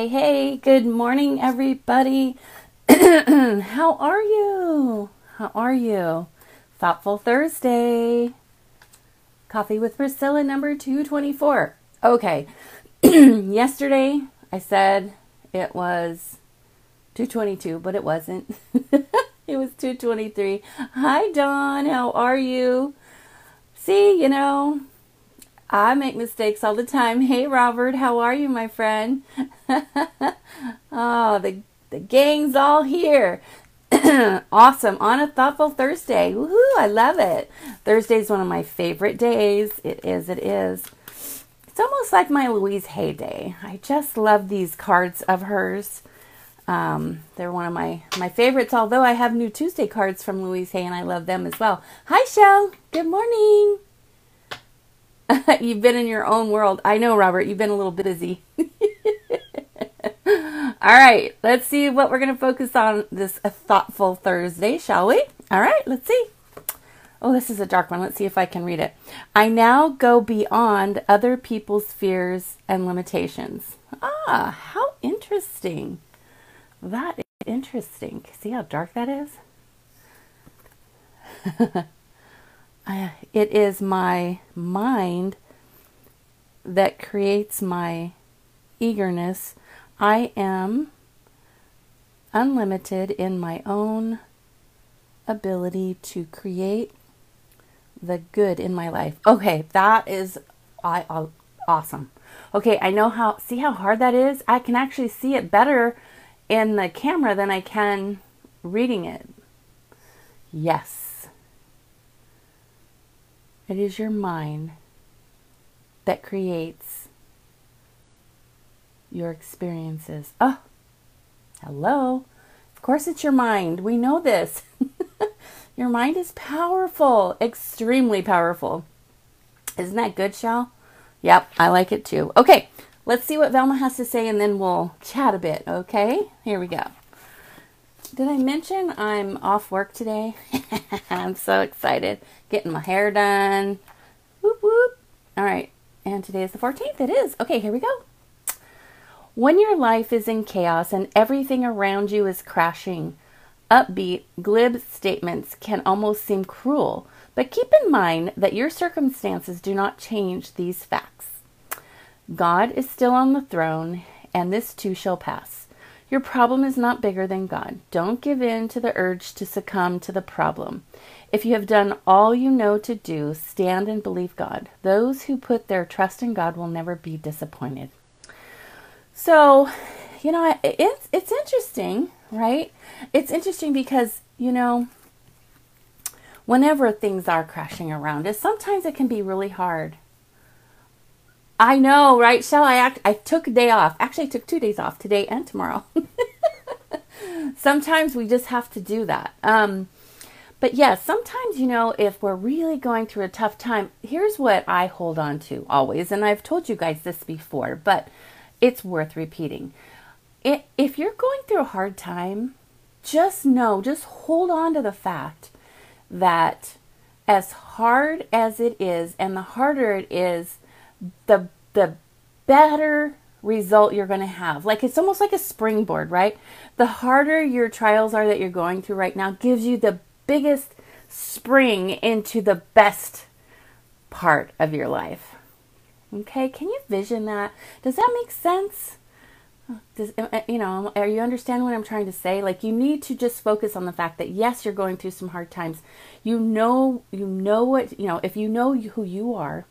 Hey, hey, good morning, everybody. How are you? How are you? Thoughtful Thursday. Coffee with Priscilla number 224. Okay, yesterday I said it was 222, but it wasn't. it was 223. Hi, Dawn. How are you? See, you know, I make mistakes all the time. Hey, Robert, how are you, my friend? oh, the, the gang's all here. awesome. On a Thoughtful Thursday. Woohoo, I love it. Thursday's one of my favorite days. It is, it is. It's almost like my Louise Hay day. I just love these cards of hers. Um, they're one of my, my favorites, although I have new Tuesday cards from Louise Hay and I love them as well. Hi, Shell. Good morning. you've been in your own world. I know, Robert, you've been a little busy. All right, let's see what we're going to focus on this thoughtful Thursday, shall we? All right, let's see. Oh, this is a dark one. Let's see if I can read it. I now go beyond other people's fears and limitations. Ah, how interesting. That is interesting. See how dark that is? it is my mind that creates my eagerness. I am unlimited in my own ability to create the good in my life. Okay, that is I awesome. Okay, I know how see how hard that is? I can actually see it better in the camera than I can reading it. Yes. It is your mind that creates your experiences. Oh, hello. Of course, it's your mind. We know this. your mind is powerful, extremely powerful. Isn't that good, Shell? Yep, I like it too. Okay, let's see what Velma has to say and then we'll chat a bit, okay? Here we go. Did I mention I'm off work today? I'm so excited. Getting my hair done. Whoop whoop. All right. And today is the 14th. It is. Okay, here we go. When your life is in chaos and everything around you is crashing, upbeat, glib statements can almost seem cruel, but keep in mind that your circumstances do not change these facts. God is still on the throne, and this too shall pass. Your problem is not bigger than God. Don't give in to the urge to succumb to the problem. If you have done all you know to do, stand and believe God. Those who put their trust in God will never be disappointed. So, you know, it's it's interesting, right? It's interesting because, you know, whenever things are crashing around us, sometimes it can be really hard I know, right, Shell? I act, I took a day off. Actually, I took two days off today and tomorrow. sometimes we just have to do that. Um, but yeah, sometimes, you know, if we're really going through a tough time, here's what I hold on to always. And I've told you guys this before, but it's worth repeating. If you're going through a hard time, just know, just hold on to the fact that as hard as it is, and the harder it is, the the better result you're going to have. Like it's almost like a springboard, right? The harder your trials are that you're going through right now gives you the biggest spring into the best part of your life. Okay, can you vision that? Does that make sense? Does, uh, you know, are you understand what I'm trying to say? Like you need to just focus on the fact that yes, you're going through some hard times. You know, you know what, you know, if you know who you are,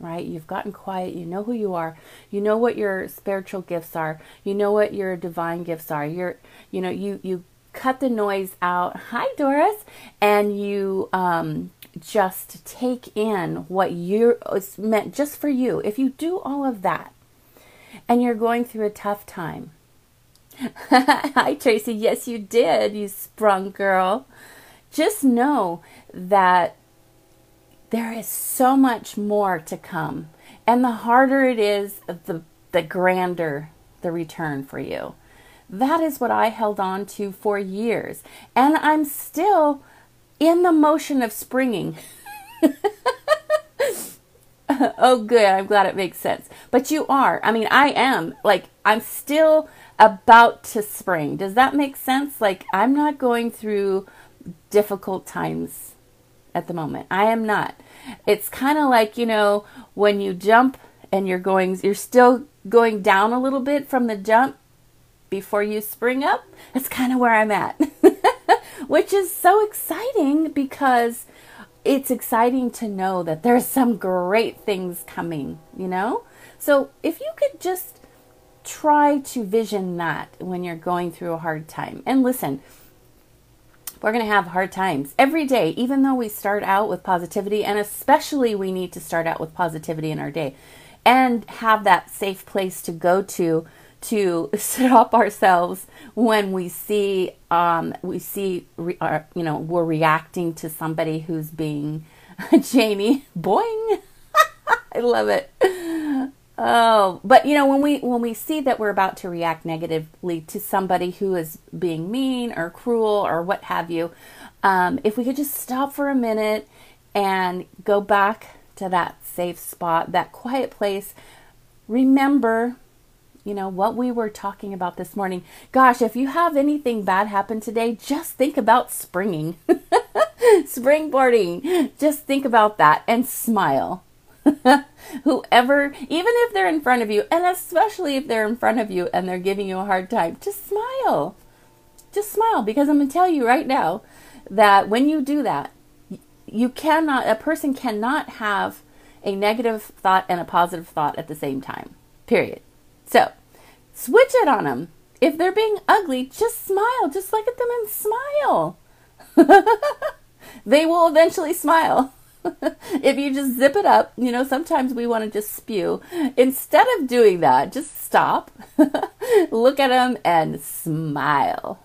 right? You've gotten quiet. You know who you are. You know what your spiritual gifts are. You know what your divine gifts are. You're, you know, you you cut the noise out. Hi, Doris, and you um, just take in what you're it's meant just for you. If you do all of that, and you're going through a tough time. Hi, Tracy. Yes, you did. You sprung girl. Just know that there is so much more to come. And the harder it is, the, the grander the return for you. That is what I held on to for years. And I'm still in the motion of springing. oh, good. I'm glad it makes sense. But you are. I mean, I am. Like, I'm still about to spring. Does that make sense? Like, I'm not going through difficult times at the moment. I am not. It's kind of like, you know, when you jump and you're going, you're still going down a little bit from the jump before you spring up. That's kind of where I'm at, which is so exciting because it's exciting to know that there's some great things coming, you know? So if you could just try to vision that when you're going through a hard time. And listen, we're going to have hard times every day, even though we start out with positivity, and especially we need to start out with positivity in our day and have that safe place to go to to stop ourselves when we see um, we see re- uh, you know we're reacting to somebody who's being Jamie boing. I love it. Oh, but you know when we when we see that we're about to react negatively to somebody who is being mean or cruel or what have you, um, if we could just stop for a minute and go back to that safe spot, that quiet place, remember you know, what we were talking about this morning. Gosh, if you have anything bad happen today, just think about springing, springboarding. Just think about that and smile. Whoever, even if they're in front of you, and especially if they're in front of you and they're giving you a hard time, just smile. Just smile because I'm going to tell you right now that when you do that, you cannot, a person cannot have a negative thought and a positive thought at the same time. Period. So, switch it on them. If they're being ugly, just smile. Just look at them and smile. they will eventually smile. if you just zip it up, you know, sometimes we want to just spew. Instead of doing that, just stop, look at them, and smile.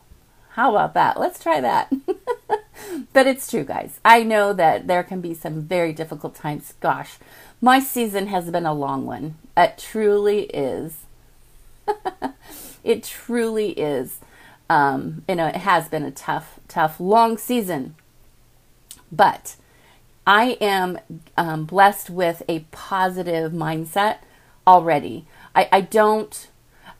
How about that? Let's try that. but it's true, guys. I know that there can be some very difficult times. Gosh, my season has been a long one. It truly is. it truly is. Um, you know, it has been a tough, tough, long season. But I am um, blessed with a positive mindset already. I, I don't,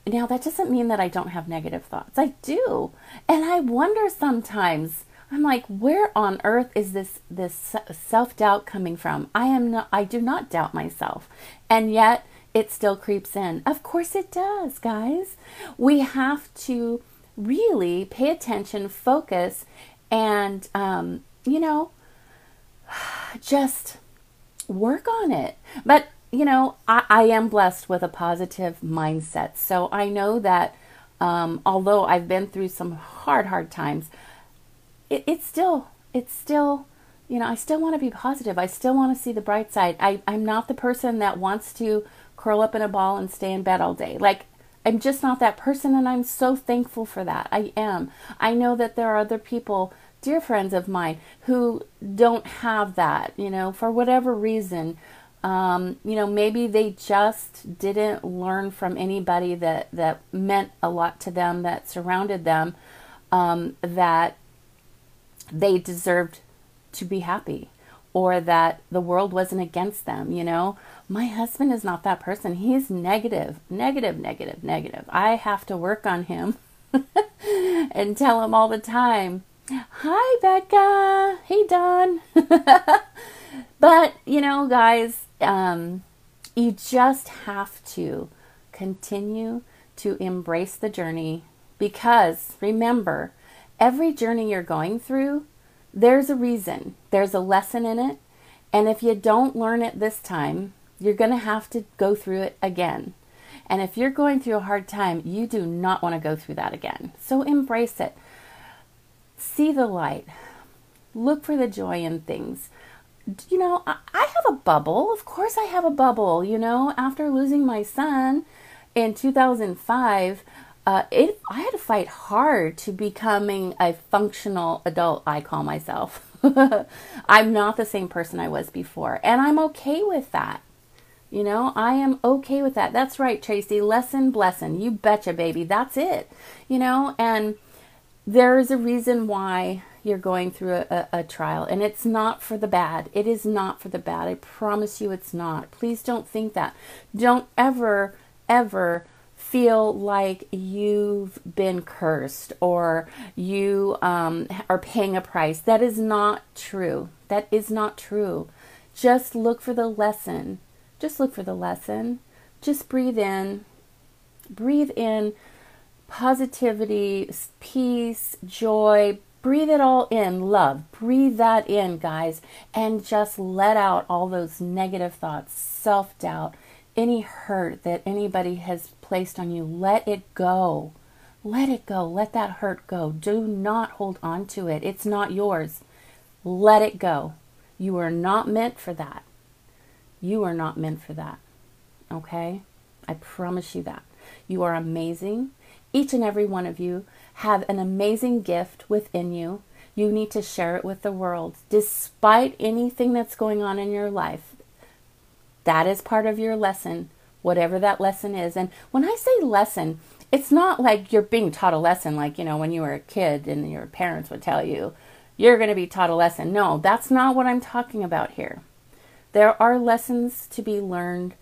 now that doesn't mean that I don't have negative thoughts. I do. And I wonder sometimes, I'm like, where on earth is this, this self doubt coming from? I am not, I do not doubt myself. And yet, it still creeps in. Of course it does, guys. We have to really pay attention, focus, and, um, you know, just work on it. But, you know, I, I am blessed with a positive mindset. So I know that um, although I've been through some hard, hard times, it, it's still, it's still, you know, I still want to be positive. I still want to see the bright side. I, I'm not the person that wants to curl up in a ball and stay in bed all day. Like, I'm just not that person, and I'm so thankful for that. I am. I know that there are other people, dear friends of mine, who don't have that, you know, for whatever reason. Um, you know, maybe they just didn't learn from anybody that, that meant a lot to them, that surrounded them, um, that they deserved to be happy or that the world wasn't against them, you know. My husband is not that person. He's negative, negative, negative, negative. I have to work on him and tell him all the time, Hi, Becca. Hey, Don. but, you know, guys, um, you just have to continue to embrace the journey because remember, every journey you're going through there's a reason, there's a lesson in it. And if you don't learn it this time, you're going to have to go through it again. And if you're going through a hard time, you do not want to go through that again. So embrace it. See the light. Look for the joy in things. You know, I have a bubble. Of course, I have a bubble. You know, after losing my son in 2005, uh, it I had to fight hard to becoming a functional adult. I call myself. I'm not the same person I was before, and I'm okay with that. You know, I am okay with that. That's right, Tracy. Lesson, blessing. You betcha, baby. That's it. You know, and there is a reason why you're going through a, a, trial, and it's not for the bad. It is not for the bad. I promise you it's not. Please don't think that. Don't ever, ever feel like you've been cursed or you um, are paying a price. That is not true. That is not true. Just look for the lesson. Just look for the lesson. Just breathe in. Breathe in positivity, peace, joy. Breathe it all in, love. Breathe that in, guys, and just let out all those negative thoughts, self doubt, any hurt that anybody has placed on you. Let it go. Let it go. Let that hurt go. Do not hold on to it. It's not yours. Let it go. You are not meant for that. You are not meant for that. Okay? I promise you that. You are amazing. Each and every one of you have an amazing gift within you. You need to share it with the world. Despite anything that's going on in your life, that is part of your lesson, whatever that lesson is. And when I say lesson, it's not like you're being taught a lesson like, you know, when you were a kid and your parents would tell you, you're going to be taught a lesson. No, that's not what I'm talking about here. There are lessons to be learned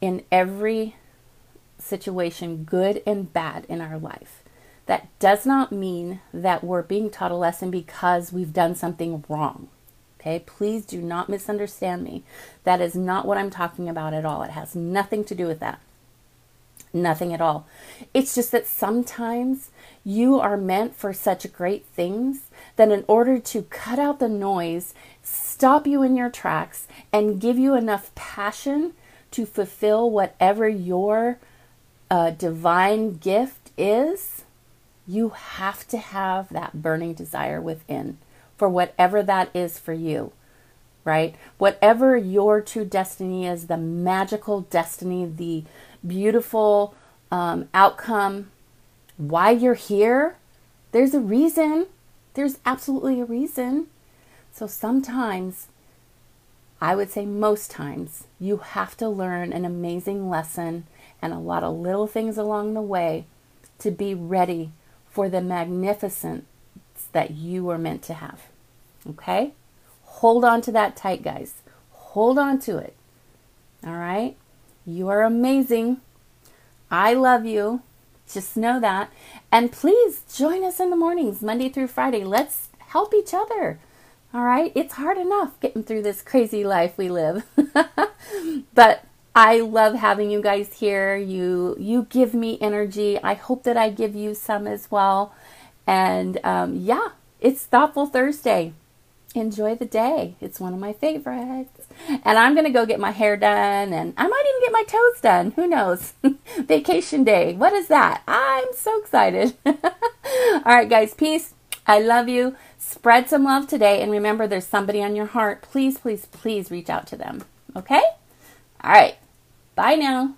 in every situation, good and bad, in our life. That does not mean that we're being taught a lesson because we've done something wrong. Okay, please do not misunderstand me. That is not what I'm talking about at all. It has nothing to do with that. Nothing at all. It's just that sometimes you are meant for such great things that in order to cut out the noise, stop you in your tracks, and give you enough passion to fulfill whatever your uh, divine gift is, you have to have that burning desire within for whatever that is for you, right? Whatever your true destiny is, the magical destiny, the beautiful um, outcome, why you're here, there's a reason. There's absolutely a reason. So sometimes, I would say most times, you have to learn an amazing lesson and a lot of little things along the way to be ready for the magnificence that you are meant to have. Okay? Hold on to that tight, guys. Hold on to it. All right? You are amazing. I love you. Just know that. And please join us in the mornings, Monday through Friday. Let's help each other. All right? It's hard enough getting through this crazy life we live. but I love having you guys here. You you give me energy. I hope that I give you some as well. And um, yeah, it's Thoughtful Thursday enjoy the day. It's one of my favorites. And I'm going to go get my hair done and I might even get my toes done. Who knows? Vacation day. What is that? I'm so excited. All right, guys, peace. I love you. Spread some love today. And remember, there's somebody on your heart. Please, please, please reach out to them. Okay? All right. Bye now.